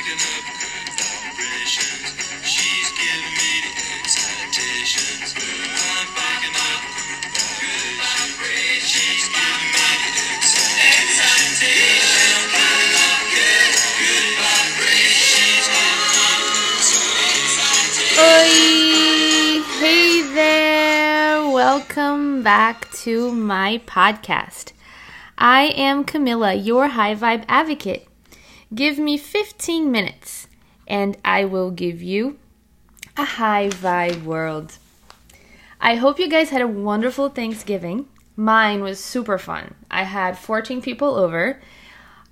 picking up vibrations. She's giving me the excitations. I'm picking up good vibrations. She's giving me the excitations. Oi! Hey there! Welcome back to my podcast. I am Camilla, your high vibe advocate. Give me 15 minutes and I will give you a high vibe world. I hope you guys had a wonderful Thanksgiving. Mine was super fun. I had 14 people over,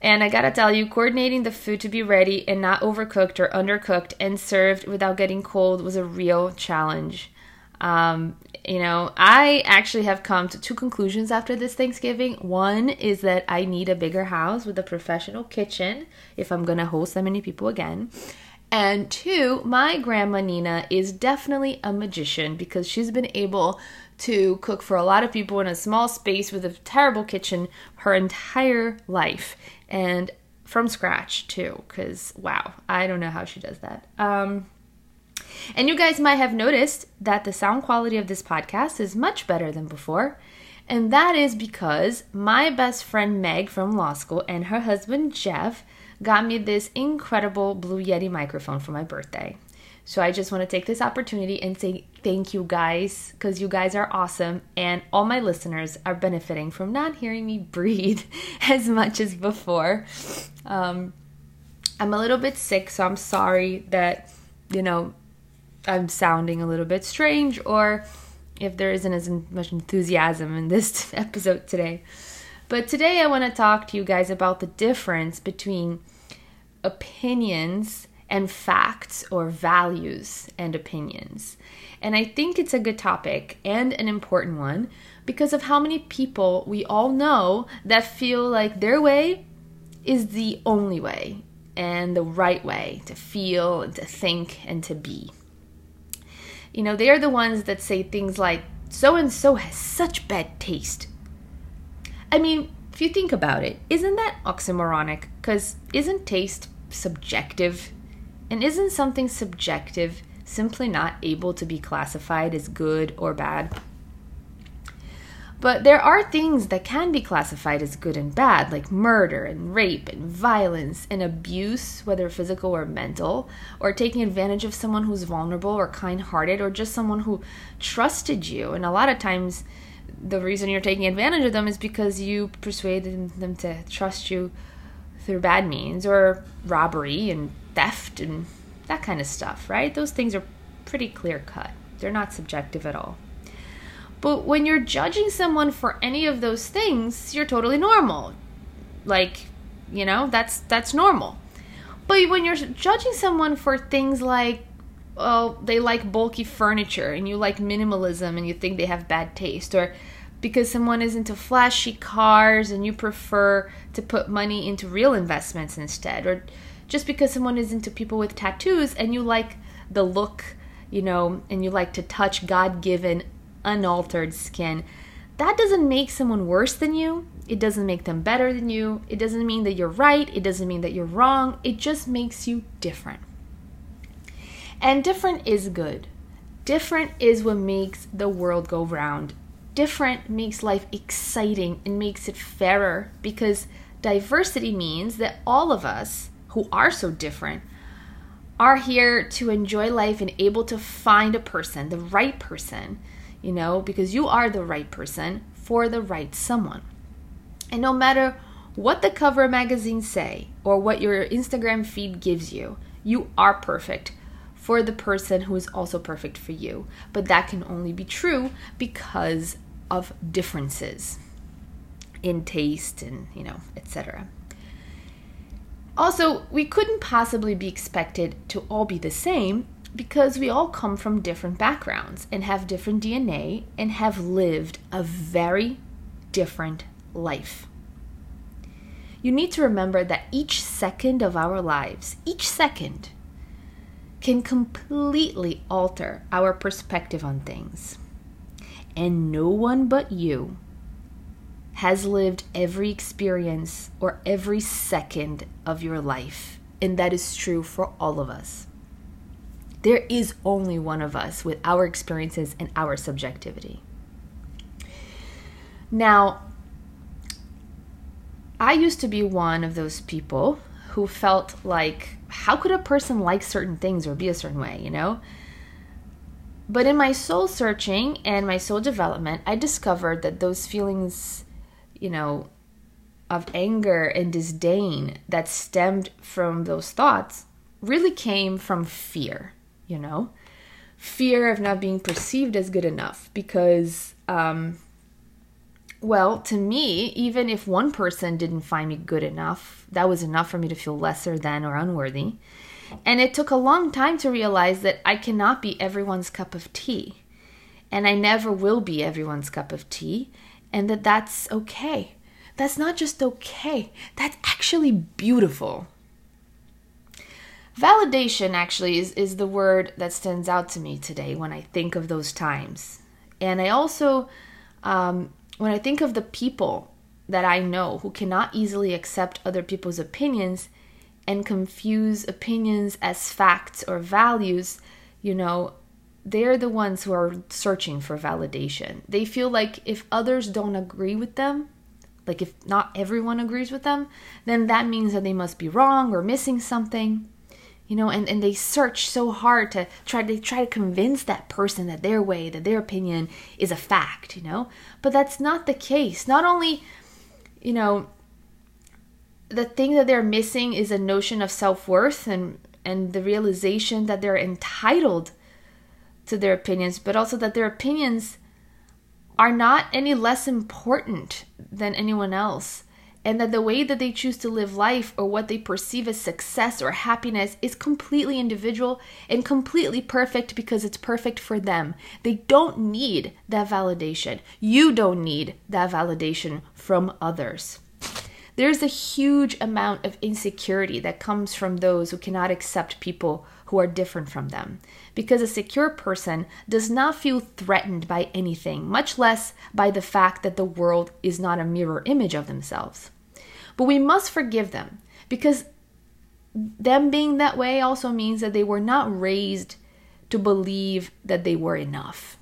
and I gotta tell you, coordinating the food to be ready and not overcooked or undercooked and served without getting cold was a real challenge. Um, you know, I actually have come to two conclusions after this Thanksgiving. One is that I need a bigger house with a professional kitchen if I'm gonna host that many people again. And two, my grandma Nina is definitely a magician because she's been able to cook for a lot of people in a small space with a terrible kitchen her entire life and from scratch too because wow i don't know how she does that um, and you guys might have noticed that the sound quality of this podcast is much better than before. And that is because my best friend Meg from law school and her husband Jeff got me this incredible Blue Yeti microphone for my birthday. So I just want to take this opportunity and say thank you guys because you guys are awesome and all my listeners are benefiting from not hearing me breathe as much as before. Um, I'm a little bit sick, so I'm sorry that, you know, I'm sounding a little bit strange or if there isn't as much enthusiasm in this episode today. But today I want to talk to you guys about the difference between opinions and facts or values and opinions. And I think it's a good topic and an important one because of how many people we all know that feel like their way is the only way and the right way to feel and to think and to be. You know, they are the ones that say things like, so and so has such bad taste. I mean, if you think about it, isn't that oxymoronic? Because isn't taste subjective? And isn't something subjective simply not able to be classified as good or bad? But there are things that can be classified as good and bad, like murder and rape and violence and abuse, whether physical or mental, or taking advantage of someone who's vulnerable or kind hearted, or just someone who trusted you. And a lot of times, the reason you're taking advantage of them is because you persuaded them to trust you through bad means, or robbery and theft and that kind of stuff, right? Those things are pretty clear cut, they're not subjective at all. But when you're judging someone for any of those things, you're totally normal. Like, you know, that's that's normal. But when you're judging someone for things like oh, they like bulky furniture and you like minimalism and you think they have bad taste or because someone is into flashy cars and you prefer to put money into real investments instead or just because someone is into people with tattoos and you like the look, you know, and you like to touch God-given unaltered skin. That doesn't make someone worse than you. It doesn't make them better than you. It doesn't mean that you're right. It doesn't mean that you're wrong. It just makes you different. And different is good. Different is what makes the world go round. Different makes life exciting and makes it fairer because diversity means that all of us who are so different are here to enjoy life and able to find a person, the right person, you know, because you are the right person for the right someone. And no matter what the cover magazines say or what your Instagram feed gives you, you are perfect for the person who is also perfect for you. But that can only be true because of differences in taste and, you know, etc. Also, we couldn't possibly be expected to all be the same because we all come from different backgrounds and have different DNA and have lived a very different life. You need to remember that each second of our lives, each second, can completely alter our perspective on things. And no one but you has lived every experience or every second of your life and that is true for all of us. There is only one of us with our experiences and our subjectivity. Now, I used to be one of those people who felt like, how could a person like certain things or be a certain way, you know? But in my soul searching and my soul development, I discovered that those feelings, you know, of anger and disdain that stemmed from those thoughts really came from fear, you know? Fear of not being perceived as good enough because, um, well, to me, even if one person didn't find me good enough, that was enough for me to feel lesser than or unworthy. And it took a long time to realize that I cannot be everyone's cup of tea. And I never will be everyone's cup of tea. And that that's okay. That's not just okay, that's actually beautiful. Validation actually is, is the word that stands out to me today when I think of those times. And I also, um, when I think of the people that I know who cannot easily accept other people's opinions and confuse opinions as facts or values, you know, they're the ones who are searching for validation. They feel like if others don't agree with them, like if not everyone agrees with them, then that means that they must be wrong or missing something. You know, and, and they search so hard to try to try to convince that person that their way, that their opinion is a fact, you know? But that's not the case. Not only, you know, the thing that they're missing is a notion of self-worth and and the realization that they're entitled to their opinions, but also that their opinions are not any less important than anyone else and that the way that they choose to live life or what they perceive as success or happiness is completely individual and completely perfect because it's perfect for them. They don't need that validation. You don't need that validation from others. There's a huge amount of insecurity that comes from those who cannot accept people who are different from them. Because a secure person does not feel threatened by anything, much less by the fact that the world is not a mirror image of themselves. But we must forgive them because them being that way also means that they were not raised to believe that they were enough.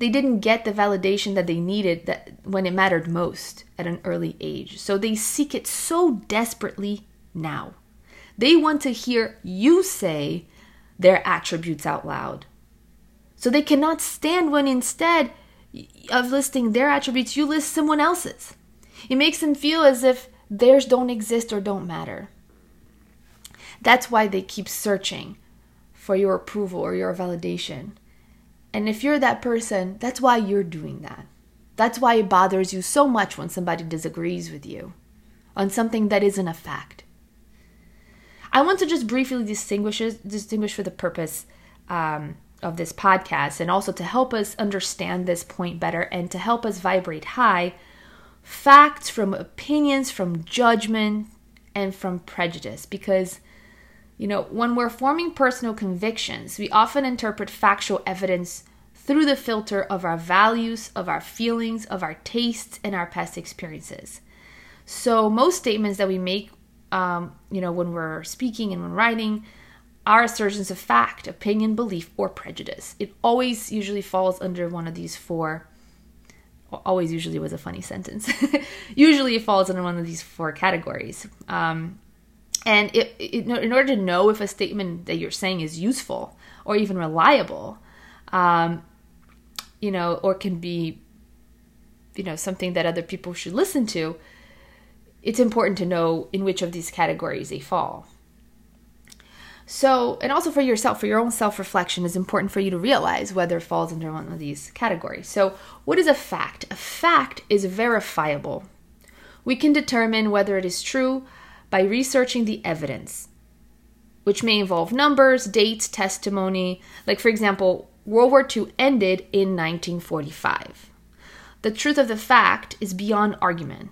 They didn't get the validation that they needed that when it mattered most at an early age. So they seek it so desperately now. They want to hear you say their attributes out loud. So they cannot stand when instead of listing their attributes, you list someone else's. It makes them feel as if theirs don't exist or don't matter. That's why they keep searching for your approval or your validation. And if you're that person, that's why you're doing that. That's why it bothers you so much when somebody disagrees with you on something that isn't a fact. I want to just briefly distinguish distinguish for the purpose um, of this podcast, and also to help us understand this point better, and to help us vibrate high, facts from opinions, from judgment, and from prejudice. Because you know, when we're forming personal convictions, we often interpret factual evidence through the filter of our values, of our feelings, of our tastes, and our past experiences. So, most statements that we make, um, you know, when we're speaking and when writing, are assertions of fact, opinion, belief, or prejudice. It always usually falls under one of these four. Always usually was a funny sentence. usually it falls under one of these four categories. Um, and it, it, in order to know if a statement that you're saying is useful or even reliable, um, you know, or can be, you know, something that other people should listen to, it's important to know in which of these categories they fall. So, and also for yourself, for your own self reflection, is important for you to realize whether it falls under one of these categories. So, what is a fact? A fact is verifiable. We can determine whether it is true by researching the evidence, which may involve numbers, dates, testimony. Like, for example, World War II ended in 1945. The truth of the fact is beyond argument.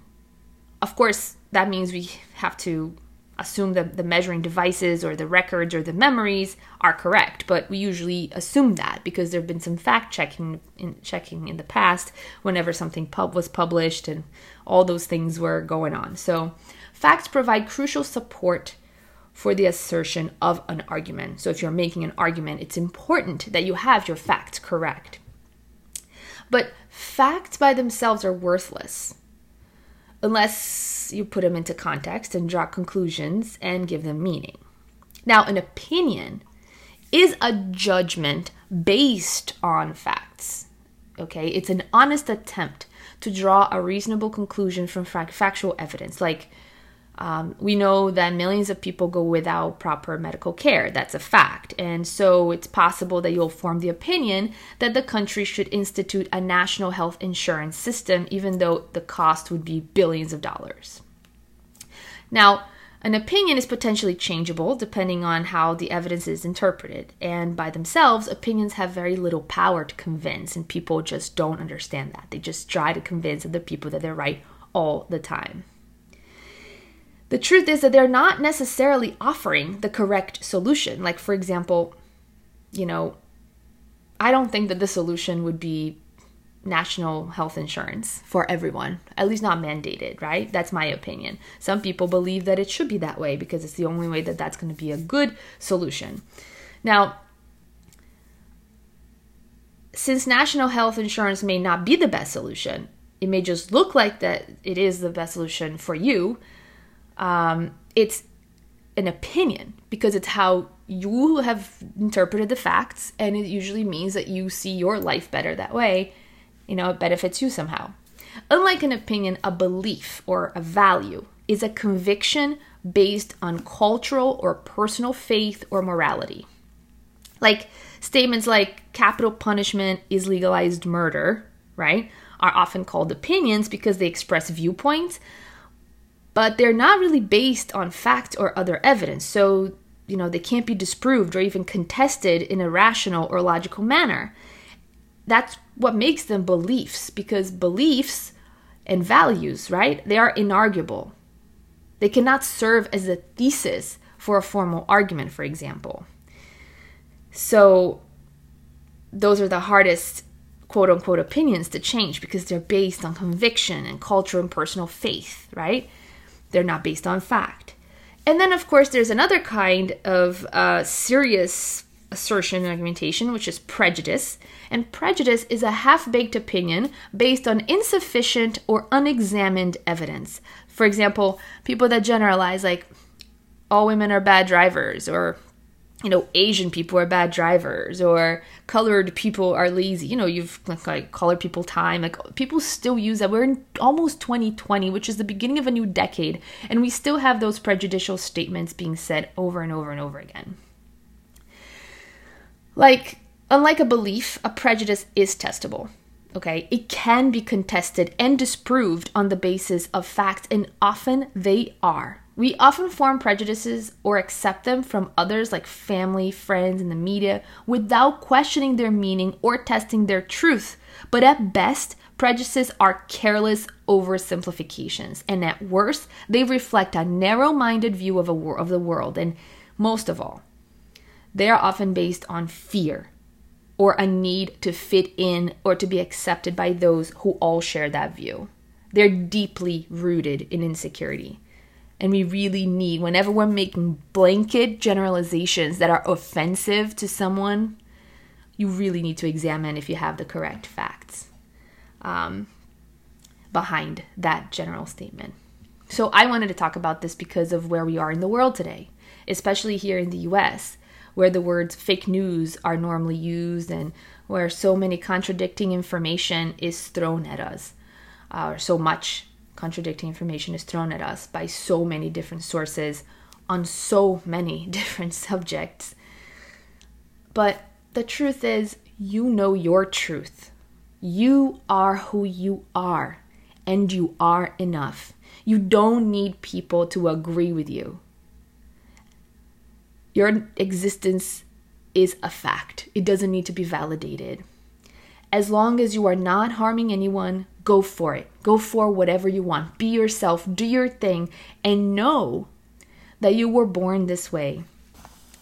Of course, that means we have to assume that the measuring devices or the records or the memories are correct, but we usually assume that because there have been some fact checking in checking in the past whenever something pub was published and all those things were going on. So Facts provide crucial support for the assertion of an argument. So if you're making an argument, it's important that you have your facts correct. But facts by themselves are worthless unless you put them into context and draw conclusions and give them meaning. Now, an opinion is a judgment based on facts. Okay, it's an honest attempt to draw a reasonable conclusion from factual evidence. Like, um, we know that millions of people go without proper medical care. That's a fact. And so it's possible that you'll form the opinion that the country should institute a national health insurance system, even though the cost would be billions of dollars. Now, an opinion is potentially changeable depending on how the evidence is interpreted. And by themselves, opinions have very little power to convince, and people just don't understand that. They just try to convince other people that they're right all the time. The truth is that they're not necessarily offering the correct solution. Like, for example, you know, I don't think that the solution would be national health insurance for everyone, at least not mandated, right? That's my opinion. Some people believe that it should be that way because it's the only way that that's going to be a good solution. Now, since national health insurance may not be the best solution, it may just look like that it is the best solution for you um, it's an opinion because it's how you have interpreted the facts, and it usually means that you see your life better that way. You know, it benefits you somehow. Unlike an opinion, a belief or a value is a conviction based on cultural or personal faith or morality. Like statements like capital punishment is legalized murder, right, are often called opinions because they express viewpoints but they're not really based on fact or other evidence. So, you know, they can't be disproved or even contested in a rational or logical manner. That's what makes them beliefs because beliefs and values, right? They are inarguable. They cannot serve as a thesis for a formal argument, for example. So, those are the hardest quote unquote opinions to change because they're based on conviction and culture and personal faith, right? They're not based on fact. And then, of course, there's another kind of uh, serious assertion and argumentation, which is prejudice. And prejudice is a half baked opinion based on insufficient or unexamined evidence. For example, people that generalize, like, all women are bad drivers, or you know, Asian people are bad drivers or colored people are lazy. You know, you've like, like colored people time. Like people still use that. We're in almost 2020, which is the beginning of a new decade, and we still have those prejudicial statements being said over and over and over again. Like, unlike a belief, a prejudice is testable. Okay, it can be contested and disproved on the basis of facts, and often they are. We often form prejudices or accept them from others like family, friends, and the media without questioning their meaning or testing their truth. But at best, prejudices are careless oversimplifications, and at worst, they reflect a narrow minded view of, wor- of the world. And most of all, they are often based on fear or a need to fit in or to be accepted by those who all share that view. They're deeply rooted in insecurity. And we really need, whenever we're making blanket generalizations that are offensive to someone, you really need to examine if you have the correct facts um, behind that general statement. So, I wanted to talk about this because of where we are in the world today, especially here in the US, where the words fake news are normally used and where so many contradicting information is thrown at us, uh, or so much contradicting information is thrown at us by so many different sources on so many different subjects. But the truth is, you know your truth. You are who you are, and you are enough. You don't need people to agree with you. Your existence is a fact, it doesn't need to be validated. As long as you are not harming anyone, go for it. Go for whatever you want. Be yourself, do your thing, and know that you were born this way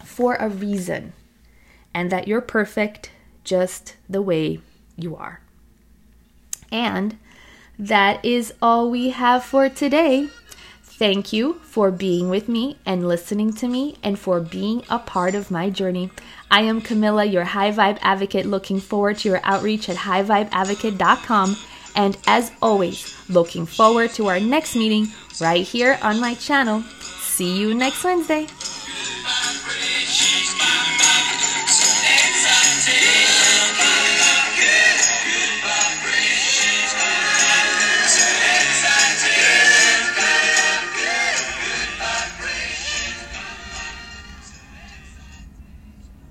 for a reason and that you're perfect just the way you are. And that is all we have for today. Thank you for being with me and listening to me and for being a part of my journey. I am Camilla, your high vibe advocate, looking forward to your outreach at highvibeadvocate.com. And as always, looking forward to our next meeting right here on my channel. See you next Wednesday.